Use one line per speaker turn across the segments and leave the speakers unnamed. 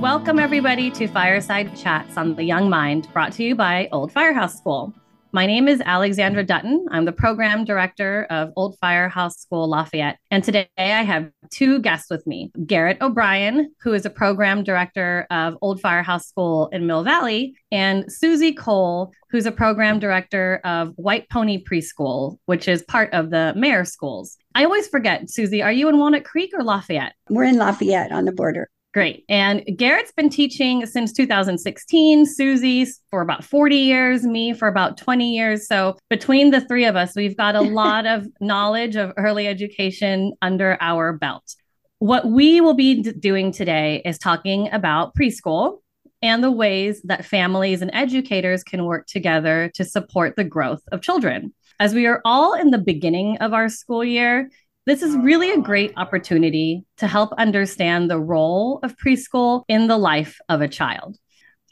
Welcome, everybody, to Fireside Chats on the Young Mind, brought to you by Old Firehouse School. My name is Alexandra Dutton. I'm the program director of Old Firehouse School Lafayette. And today I have two guests with me Garrett O'Brien, who is a program director of Old Firehouse School in Mill Valley, and Susie Kohl, who's a program director of White Pony Preschool, which is part of the Mayer Schools. I always forget, Susie, are you in Walnut Creek or Lafayette?
We're in Lafayette on the border.
Great. And Garrett's been teaching since 2016, Susie for about 40 years, me for about 20 years. So between the three of us, we've got a lot of knowledge of early education under our belt. What we will be d- doing today is talking about preschool and the ways that families and educators can work together to support the growth of children. As we are all in the beginning of our school year, this is really a great opportunity to help understand the role of preschool in the life of a child.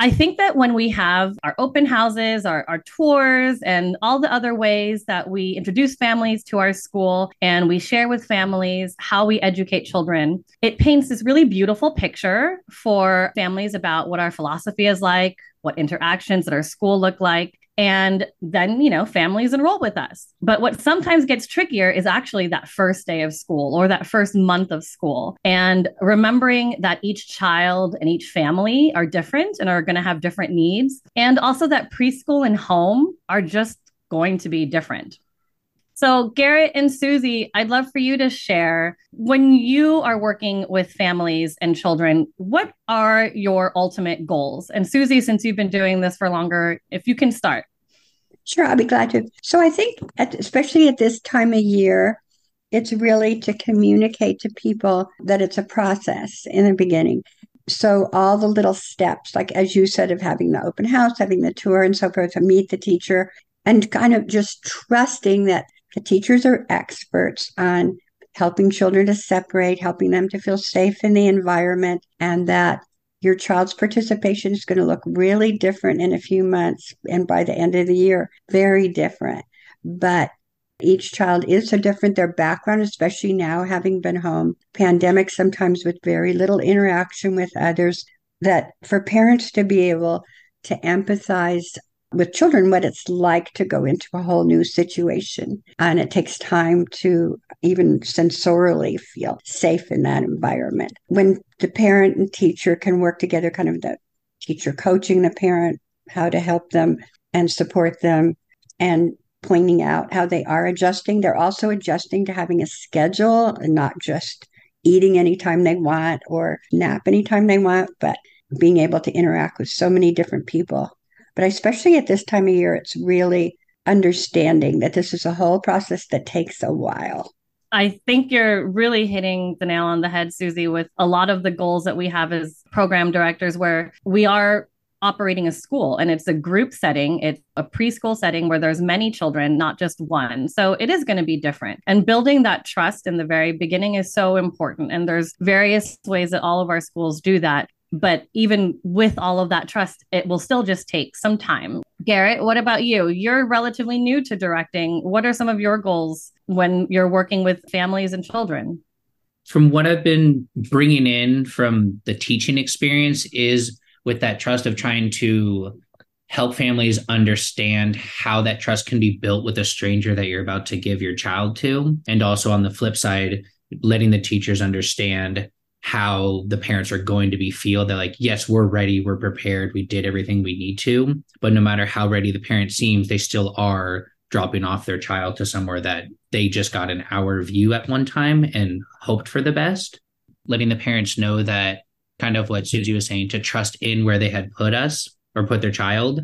I think that when we have our open houses, our, our tours, and all the other ways that we introduce families to our school and we share with families how we educate children, it paints this really beautiful picture for families about what our philosophy is like, what interactions at our school look like and then you know families enroll with us. But what sometimes gets trickier is actually that first day of school or that first month of school. And remembering that each child and each family are different and are going to have different needs. And also that preschool and home are just going to be different so, Garrett and Susie, I'd love for you to share when you are working with families and children, what are your ultimate goals? And Susie, since you've been doing this for longer, if you can start.
Sure, I'll be glad to. So, I think, at, especially at this time of year, it's really to communicate to people that it's a process in the beginning. So, all the little steps, like as you said, of having the open house, having the tour, and so forth, to meet the teacher, and kind of just trusting that the teachers are experts on helping children to separate, helping them to feel safe in the environment, and that your child's participation is going to look really different in a few months. And by the end of the year, very different. But each child is so different. Their background, especially now having been home, pandemic, sometimes with very little interaction with others, that for parents to be able to empathize with children what it's like to go into a whole new situation. And it takes time to even sensorially feel safe in that environment. When the parent and teacher can work together, kind of the teacher coaching the parent, how to help them and support them, and pointing out how they are adjusting. They're also adjusting to having a schedule and not just eating anytime they want or nap anytime they want, but being able to interact with so many different people but especially at this time of year, it's really understanding that this is a whole process that takes a while.
I think you're really hitting the nail on the head, Susie, with a lot of the goals that we have as program directors, where we are operating a school and it's a group setting. It's a preschool setting where there's many children not just one. So it is going to be different. And building that trust in the very beginning is so important. And there's various ways that all of our schools do that but even with all of that trust, it will still just take some time. Garrett, what about you? You're relatively new to directing. What are some of your goals when you're working with families and children?
From what I've been bringing in from the teaching experience is with that trust of trying to help families understand how that trust can be built with a stranger that you're about to give your child to. And also on the flip side, letting the teachers understand how the parents are going to be feel. That like yes we're ready. We're prepared. We did everything we need to. But no matter how ready the parent seems they still are dropping off their child to somewhere that they just got an hour view at one time and hoped for the best letting the parents know that kind of what susie was saying to trust in where they had put us or put their child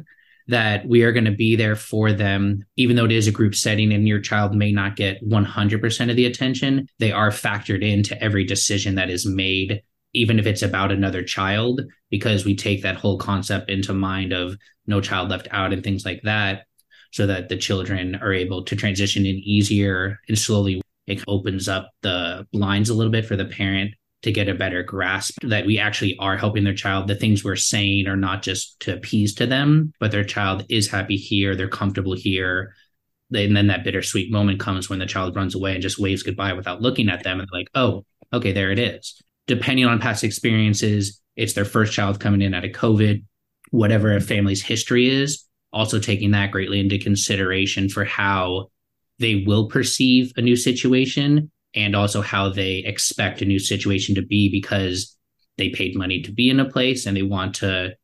that we are going to be there for them, even though it is a group setting and your child may not get 100% of the attention, they are factored into every decision that is made, even if it's about another child, because we take that whole concept into mind of no child left out and things like that, so that the children are able to transition in easier and slowly. It opens up the blinds a little bit for the parent to get a better grasp that we actually are helping their child. The things we're saying are not just to appease to them, but their child is happy here, they're comfortable here. And then that bittersweet moment comes when the child runs away and just waves goodbye without looking at them and like, oh, okay, there it is. Depending on past experiences, it's their first child coming in out of COVID, whatever a family's history is, also taking that greatly into consideration for how they will perceive a new situation and also how they expect a new situation to be because they paid money to be in a place and they want to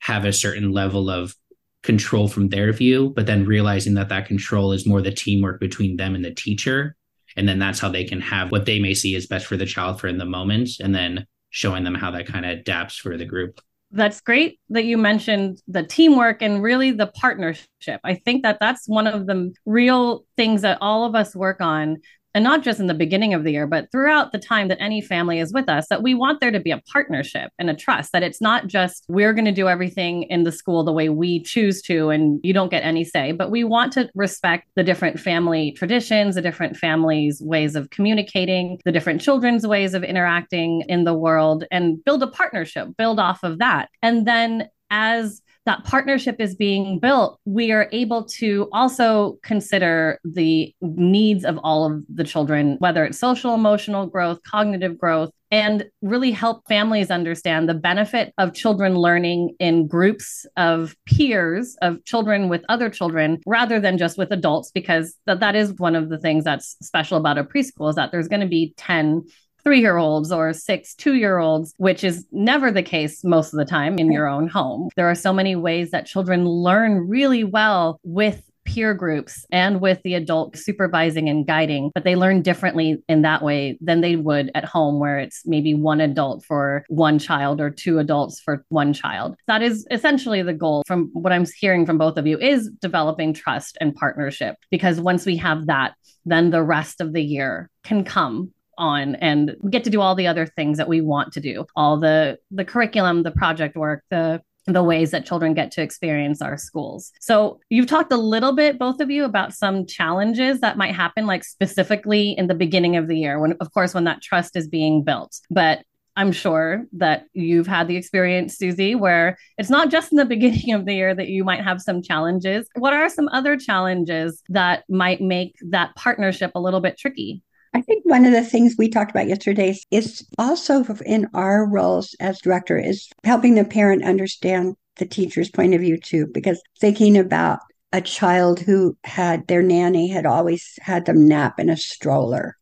have a certain level of control from their view but then realizing that that control is more the teamwork between them and the teacher and then that's how they can have what they may see as best for the child for in the moment and then showing them how that kind of adapts for the group
that's great that you mentioned the teamwork and really the partnership. I think that that's one of the real things that all of us work on and not just in the beginning of the year, but throughout the time that any family is with us, that we want there to be a partnership and a trust, that it's not just we're going to do everything in the school the way we choose to and you don't get any say, but we want to respect the different family traditions, the different families' ways of communicating, the different children's ways of interacting in the world, and build a partnership, build off of that. And then as that partnership is being built, we are able to also consider the needs of all of the children, whether it's social, emotional growth, cognitive growth, and really help families understand the benefit of children learning in groups of peers of children with other children rather than just with adults because that, that is one of the things that's special about a preschool is that there's going to be 10 three year olds or six two year olds, which is never the case most of the time in your own home. There are so many ways that children learn really well with peer groups and with the adult supervising and guiding, but they learn differently in that way than they would at home, where it's maybe one adult for one child or two adults for one child. That is essentially the goal from what I'm hearing from both of you is developing trust and partnership. Because once we have that, then the rest of the year can come on and get to do all the other things that we want to do all the the curriculum the project work the the ways that children get to experience our schools. So, you've talked a little bit, both of you, about some challenges that might happen, like specifically in the beginning of the year, when, of course, when that trust is being built. But I'm sure that you've had the experience, Susie, where it's not just in the beginning of the year that you might have some challenges. What are some other challenges that might make that partnership a little bit tricky?
I think one of the things we talked about yesterday is also in our roles as director is helping the parent understand the teacher's point of view too, because thinking about a child who had their nanny had always had them nap in a stroller.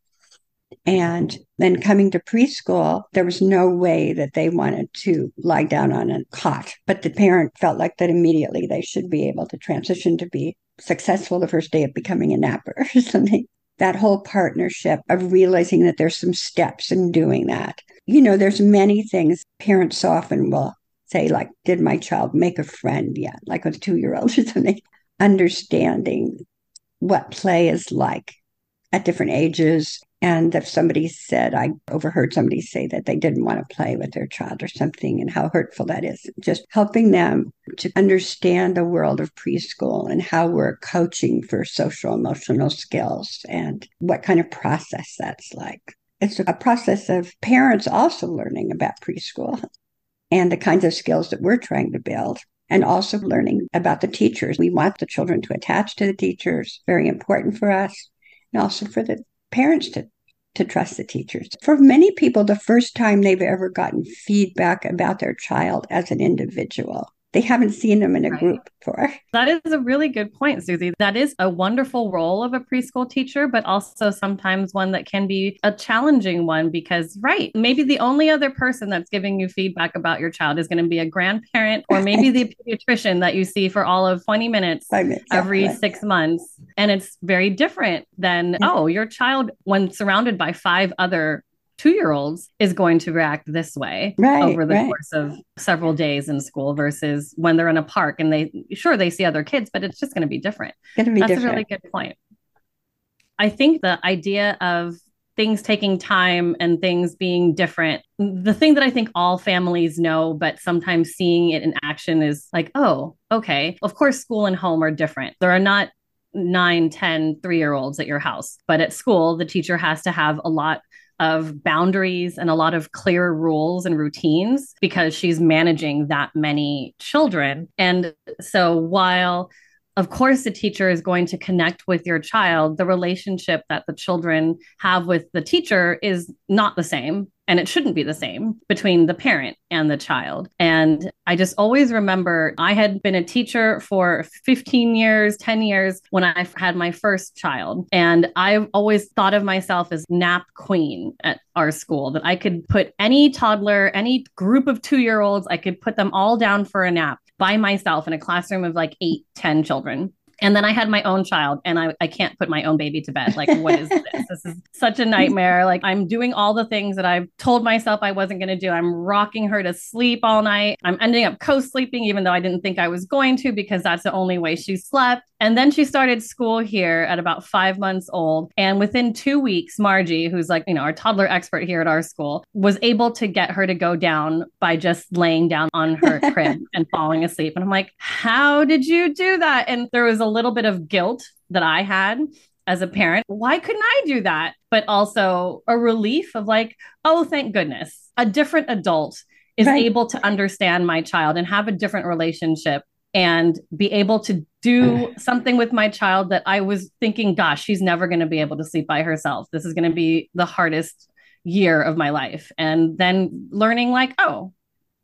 And then coming to preschool, there was no way that they wanted to lie down on a cot. But the parent felt like that immediately they should be able to transition to be successful the first day of becoming a napper or something that whole partnership of realizing that there's some steps in doing that. You know, there's many things parents often will say, like, did my child make a friend yet? Like with two year olds or something. Understanding what play is like at different ages and if somebody said, I overheard somebody say that they didn't want to play with their child or something, and how hurtful that is, just helping them to understand the world of preschool and how we're coaching for social emotional skills and what kind of process that's like. It's a process of parents also learning about preschool and the kinds of skills that we're trying to build and also learning about the teachers. We want the children to attach to the teachers, very important for us, and also for the parents to to trust the teachers. For many people, the first time they've ever gotten feedback about their child as an individual they haven't seen them in a right. group before.
That is a really good point, Susie. That is a wonderful role of a preschool teacher, but also sometimes one that can be a challenging one because, right, maybe the only other person that's giving you feedback about your child is going to be a grandparent or maybe the pediatrician that you see for all of 20 minutes, minutes every yeah, six months. And it's very different than, oh, your child, when surrounded by five other two year olds is going to react this way right, over the right. course of several days in school versus when they're in a park and they sure they see other kids, but it's just going to be different. Be That's different. a really good point. I think the idea of things taking time and things being different. The thing that I think all families know, but sometimes seeing it in action is like, oh, okay. Of course, school and home are different. There are not nine, 10, three year olds at your house, but at school, the teacher has to have a lot of boundaries and a lot of clear rules and routines because she's managing that many children. And so while of course the teacher is going to connect with your child the relationship that the children have with the teacher is not the same and it shouldn't be the same between the parent and the child. And I just always remember I had been a teacher for 15 years, 10 years when I had my first child. And I've always thought of myself as nap queen at our school, that I could put any toddler, any group of two year olds, I could put them all down for a nap by myself in a classroom of like eight, 10 children. And then I had my own child and I, I can't put my own baby to bed. Like, what is this? This is such a nightmare. Like, I'm doing all the things that I've told myself I wasn't going to do. I'm rocking her to sleep all night. I'm ending up co sleeping, even though I didn't think I was going to, because that's the only way she slept. And then she started school here at about five months old. And within two weeks, Margie, who's like, you know, our toddler expert here at our school, was able to get her to go down by just laying down on her crib and falling asleep. And I'm like, how did you do that? And there was a little bit of guilt that I had as a parent. Why couldn't I do that? But also a relief of like, oh, thank goodness, a different adult is right. able to understand my child and have a different relationship and be able to do mm. something with my child that I was thinking, gosh, she's never going to be able to sleep by herself. This is going to be the hardest year of my life. And then learning, like, oh,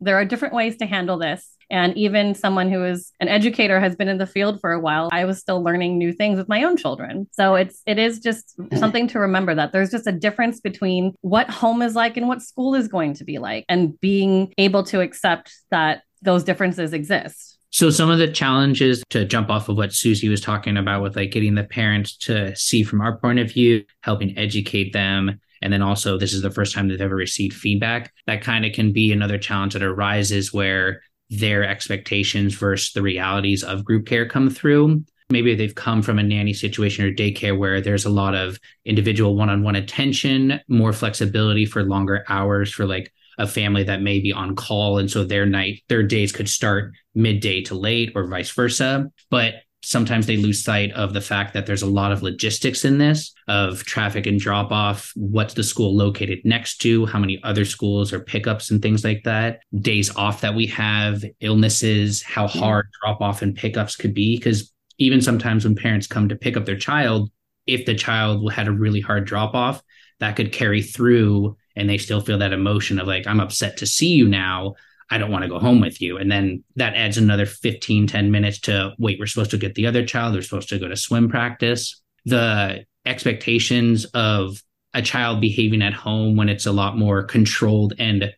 there are different ways to handle this. And even someone who is an educator has been in the field for a while. I was still learning new things with my own children. So it's it is just mm. something to remember that there's just a difference between what home is like and what school is going to be like and being able to accept that those differences exist.
So some of the challenges to jump off of what Susie was talking about with like getting the parents to see from our point of view, helping educate them, and then also this is the first time they've ever received feedback. That kind of can be another challenge that arises where their expectations versus the realities of group care come through. Maybe they've come from a nanny situation or daycare where there's a lot of individual one-on-one attention, more flexibility for longer hours for like a family that may be on call and so their night their days could start midday to late or vice versa but sometimes they lose sight of the fact that there's a lot of logistics in this of traffic and drop off what's the school located next to how many other schools or pickups and things like that days off that we have illnesses how hard drop off and pickups could be. Because even sometimes when parents come to pick up their child if the child had a really hard drop off that could carry through and they still feel that emotion of like i'm upset to see you now i don't want to go home with you. And then that adds another 15 10 minutes to wait we're supposed to get the other child they're supposed to go to swim practice. The expectations of a child behaving at home when it's a lot more controlled and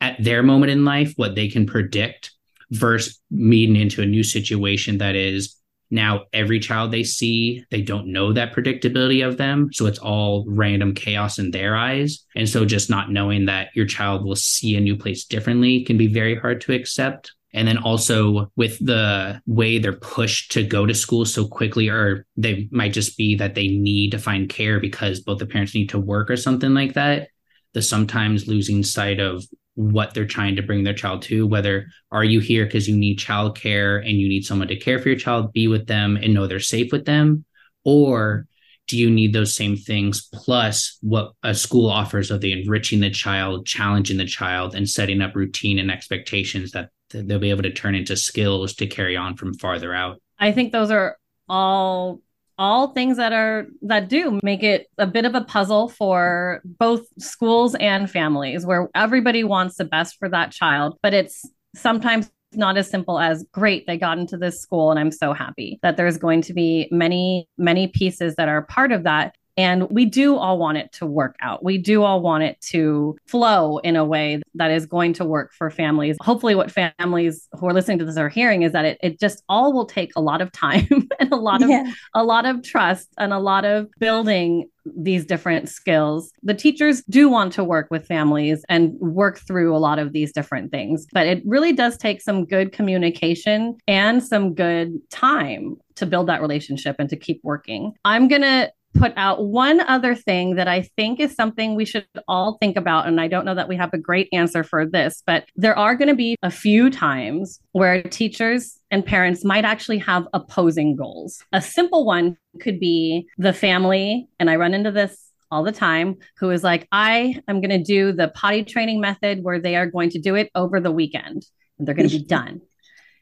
at their moment in life what they can predict versus meeting into a new situation that is now every child they see they don't know that predictability of them. So it's all random chaos in their eyes. And so just not knowing that your child will see a new place differently can be very hard to accept. And then also with the way they're pushed to go to school so quickly or they might just be that they need to find care because both the parents need to work or something like that the sometimes losing sight of what they're trying to bring their child to whether are you here because you need childcare and you need someone to care for your child be with them and know they're safe with them or do you need those same things plus what a school offers of the enriching the child challenging the child and setting up routine and expectations that they'll be able to turn into skills to carry on from farther out?
I think those are all all things that are that do make it a bit of a puzzle for both schools and families where everybody wants the best for that child but it's sometimes not as simple as great they got into this school and i'm so happy that there's going to be many many pieces that are part of that and we do all want it to work out. We do all want it to flow in a way that is going to work for families. Hopefully, what families who are listening to this are hearing is that it, it just all will take a lot of time and a lot of yeah. a lot of trust and a lot of building these different skills. The teachers do want to work with families and work through a lot of these different things, but it really does take some good communication and some good time to build that relationship and to keep working. I'm going to put out one other thing that I think is something we should all think about. And I don't know that we have a great answer for this, but there are going to be a few times where teachers and parents might actually have opposing goals. A simple one could be the family, and I run into this all the time who is like, I am going to do the potty training method where they are going to do it over the weekend and they're going to be done.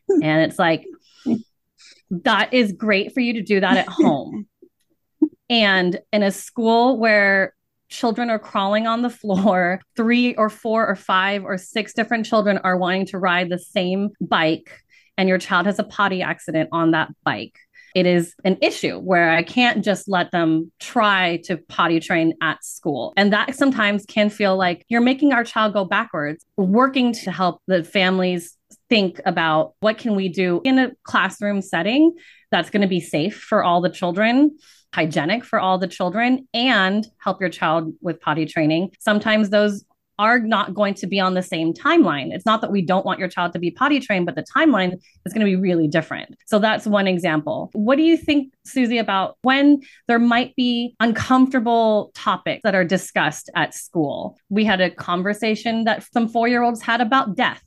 And it's like, that is great for you to do that at home. and in a school where children are crawling on the floor, three or four or five or six different children are wanting to ride the same bike, and your child has a potty accident on that bike it is an issue where I can't just let them try to potty train at school. And that sometimes can feel like you're making our child go backwards, working to help the families think about what can we do in a classroom setting that's going to be safe for all the children hygienic for all the children and help your child with potty training. Sometimes those are not going to be on the same timeline. It's not that we don't want your child to be potty trained, but the timeline is going to be really different. So that's one example. What do you think, Susie, about when there might be uncomfortable topics that are discussed at school? We had a conversation that some four year olds had about death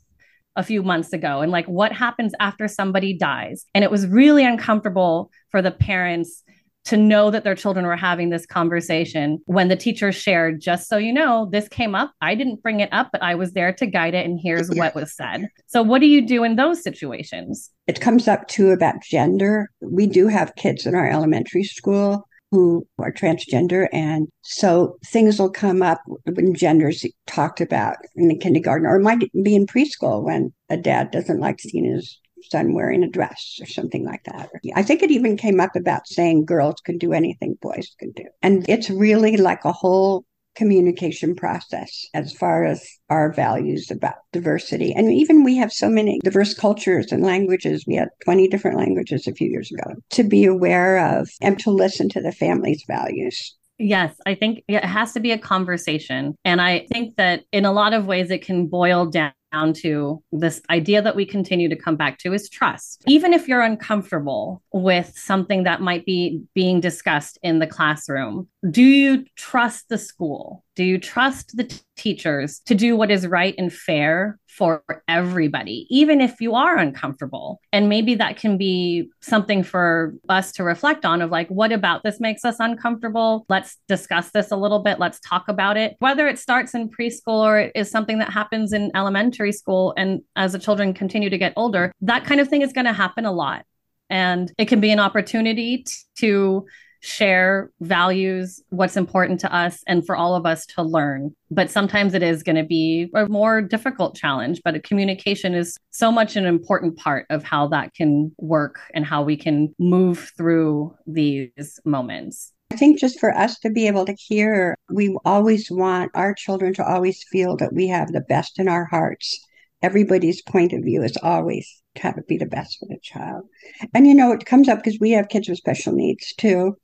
a few months ago and like what happens after somebody dies. And it was really uncomfortable for the parents to know that their children were having this conversation when the teacher shared, just so you know, this came up. I didn't bring it up, but I was there to guide it, and here's what was said. So, what do you do in those situations?
It comes up too about gender. We do have kids in our elementary school who are transgender. And so things will come up when gender's talked about in the kindergarten, or it might be in preschool when a dad doesn't like seeing his son wearing a dress or something like that. I think it even came up about saying girls can do anything boys can do. And it's really like a whole communication process as far as our values about diversity. And even we have so many diverse cultures and languages. We had 20 different languages a few years ago to be aware of and to listen to the family's values.
Yes, I think it has to be a conversation. And I think that in a lot of ways, it can boil down down to this idea that we continue to come back to is trust. Even if you're uncomfortable with something that might be being discussed in the classroom, do you trust the school? Do you trust the t- teachers to do what is right and fair for everybody, even if you are uncomfortable? And maybe that can be something for us to reflect on of like, what about this makes us uncomfortable? Let's discuss this a little bit. Let's talk about it. Whether it starts in preschool or is something that happens in elementary school and as the children continue to get older, that kind of thing is going to happen a lot. And it can be an opportunity to share values, what's important to us, and for all of us to learn. But sometimes it is going to be a more difficult challenge. But communication is so much an important part of how that can work and how we can move through these moments.
I think just for us to be able to hear, we always want our children to always feel that we have the best in our hearts. Everybody's point of view is always to have it be the best for the child. And you know, it comes up because we have kids with special needs too.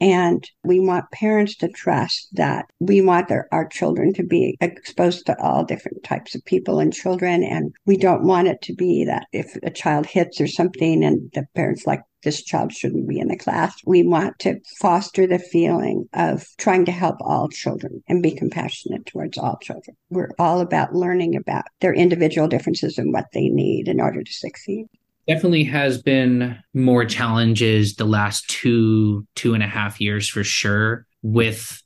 And we want parents to trust that we want their, our children to be exposed to all different types of people and children. And we don't want it to be that if a child hits or something and the parents like, this child shouldn't be in the class. We want to foster the feeling of trying to help all children and be compassionate towards all children. We're all about learning about their individual differences and what they need in order to succeed
definitely has been more challenges the last two two and a half years for sure with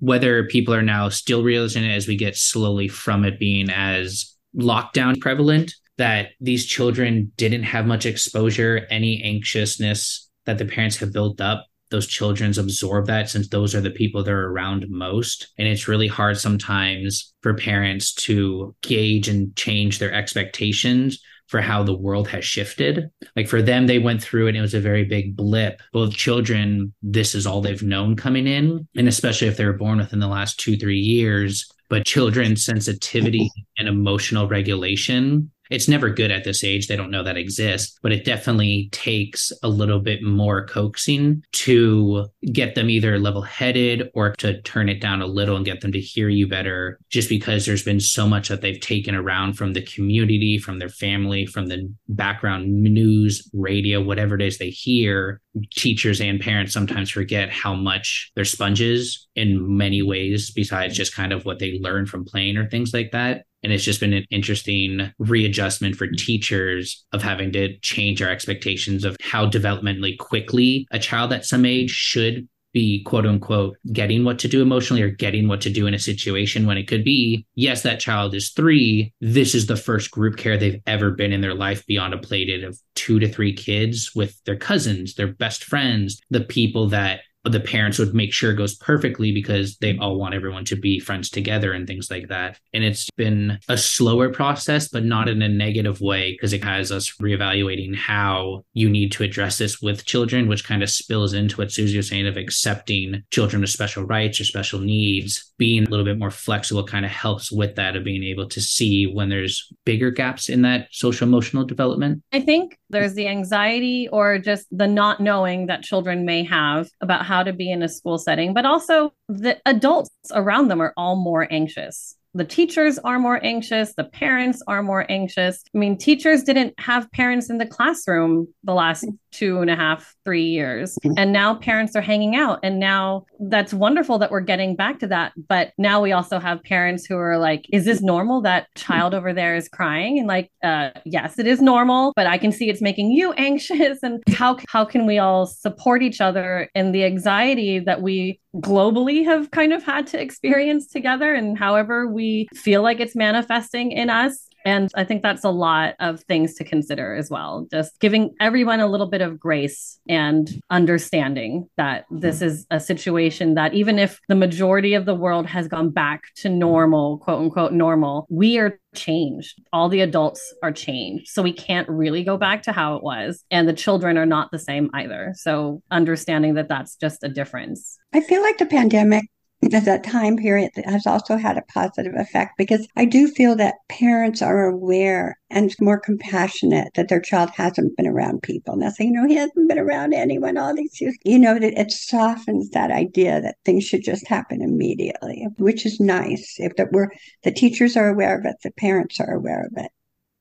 whether people are now still realizing it as we get slowly from it being as lockdown prevalent that these children didn't have much exposure any anxiousness that the parents have built up those children's absorb that since those are the people they're around most. And it's really hard sometimes for parents to gauge and change their expectations for how the world has shifted. Like for them, they went through. And it was a very big blip. Both children, this is all they've known coming in. And especially if they were born within the last two, three years, but children's sensitivity and emotional regulation it's never good at this age. They don't know that exists, but it definitely takes a little bit more coaxing to get them either level headed or to turn it down a little and get them to hear you better, just because there's been so much that they've taken around from the community, from their family, from the background news, radio, whatever it is they hear. Teachers and parents sometimes forget how much they're sponges in many ways, besides just kind of what they learn from playing or things like that. And it's just been an interesting readjustment for teachers of having to change our expectations of how developmentally quickly a child at some age should be quote unquote getting what to do emotionally or getting what to do in a situation when it could be, yes, that child is three. This is the first group care they've ever been in their life beyond a plated of two to three kids with their cousins, their best friends, the people that the parents would make sure it goes perfectly because they all want everyone to be friends together and things like that. And it's been a slower process, but not in a negative way because it has us reevaluating how you need to address this with children, which kind of spills into what Susie was saying of accepting children with special rights or special needs. Being a little bit more flexible kind of helps with that of being able to see when there's bigger gaps in that social emotional development.
I think there's the anxiety or just the not knowing that children may have about how to be in a school setting, but also the adults around them are all more anxious. The teachers are more anxious. The parents are more anxious. I mean teachers didn't have parents in the classroom the last two and a half three years. Mm-hmm. and now parents are hanging out. And now that's wonderful that we're getting back to that. But now we also have parents who are like is this normal that child over there is crying? And like uh yes it is normal but i can see it's making you anxious. And how how can we all support each other in the anxiety that we globally have kind of had to experience together? And however we feel like it's manifesting in us and I think that's a lot of things to consider as well. Just giving everyone a little bit of grace and understanding that this mm-hmm. is a situation that even if the majority of the world has gone back to normal, quote unquote, normal, we are changed. All the adults are changed. So we can't really go back to how it was. And the children are not the same either. So understanding that that's just a difference.
I feel like the pandemic that time period has also had a positive effect because I do feel that parents are aware and more compassionate that their child hasn't been around people. Now, saying, you know, he hasn't been around anyone all these years. You know, it, it softens that idea that things should just happen immediately, which is nice. If that we're the teachers are aware of it, the parents are aware of it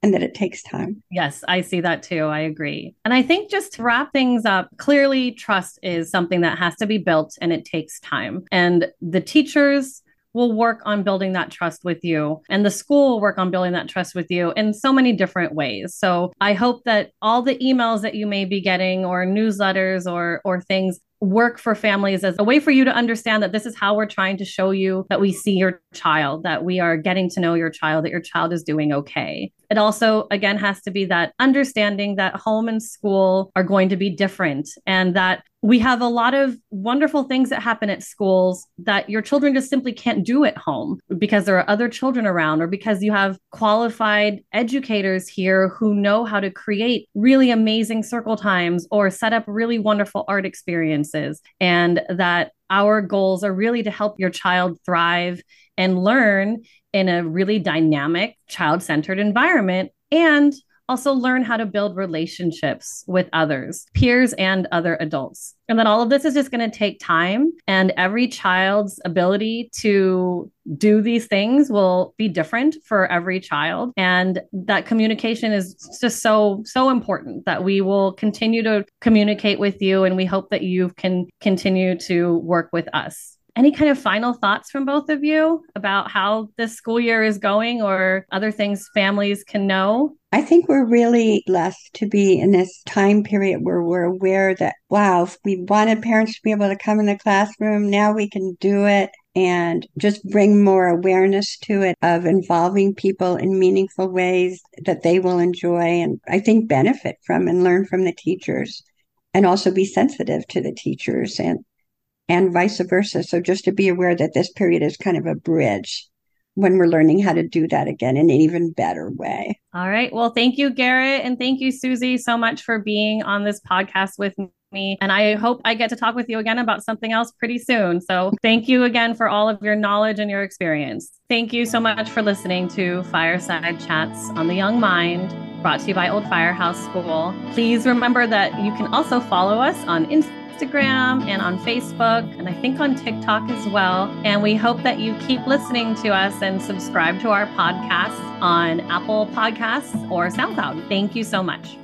and that it takes time.
Yes, I see that too. I agree. And I think just to wrap things up, clearly trust is something that has to be built and it takes time. And the teachers will work on building that trust with you and the school will work on building that trust with you in so many different ways so i hope that all the emails that you may be getting or newsletters or or things work for families as a way for you to understand that this is how we're trying to show you that we see your child, that we are getting to know your child, that your child is doing okay. It also, again, has to be that understanding that home and school are going to be different and that we have a lot of wonderful things that happen at schools that your children just simply can't do at home because there are other children around or because you have qualified educators here who know how to create really amazing circle times or set up really wonderful art experiences. And that our goals are really to help your child thrive and learn in a really dynamic, child centered environment. And also learn how to build relationships with others, peers, and other adults. And then all of this is just going to take time, and every child's ability to do these things will be different for every child. And that communication is just so, so important that we will continue to communicate with you. And we hope that you can continue to work with us any kind of final thoughts from both of you about how this school year is going or other things families can know?
I think we're really blessed to be in this time period where we're aware that, wow, if we wanted parents to be able to come in the classroom, now we can do it and just bring more awareness to it of involving people in meaningful ways that they will enjoy and I think benefit from and learn from the teachers and also be sensitive to the teachers and and vice versa. So just to be aware that this period is kind of a bridge when we're learning how to do that again in an even better way.
All right. Well, thank you, Garrett. And thank you, Susie, so much for being on this podcast with me. And I hope I get to talk with you again about something else pretty soon. So thank you again for all of your knowledge and your experience. Thank you so much for listening to Fireside Chats on the Young Mind. Brought to you by Old Firehouse School. Please remember that you can also follow us on Instagram Instagram and on Facebook, and I think on TikTok as well. And we hope that you keep listening to us and subscribe to our podcast on Apple Podcasts or SoundCloud. Thank you so much.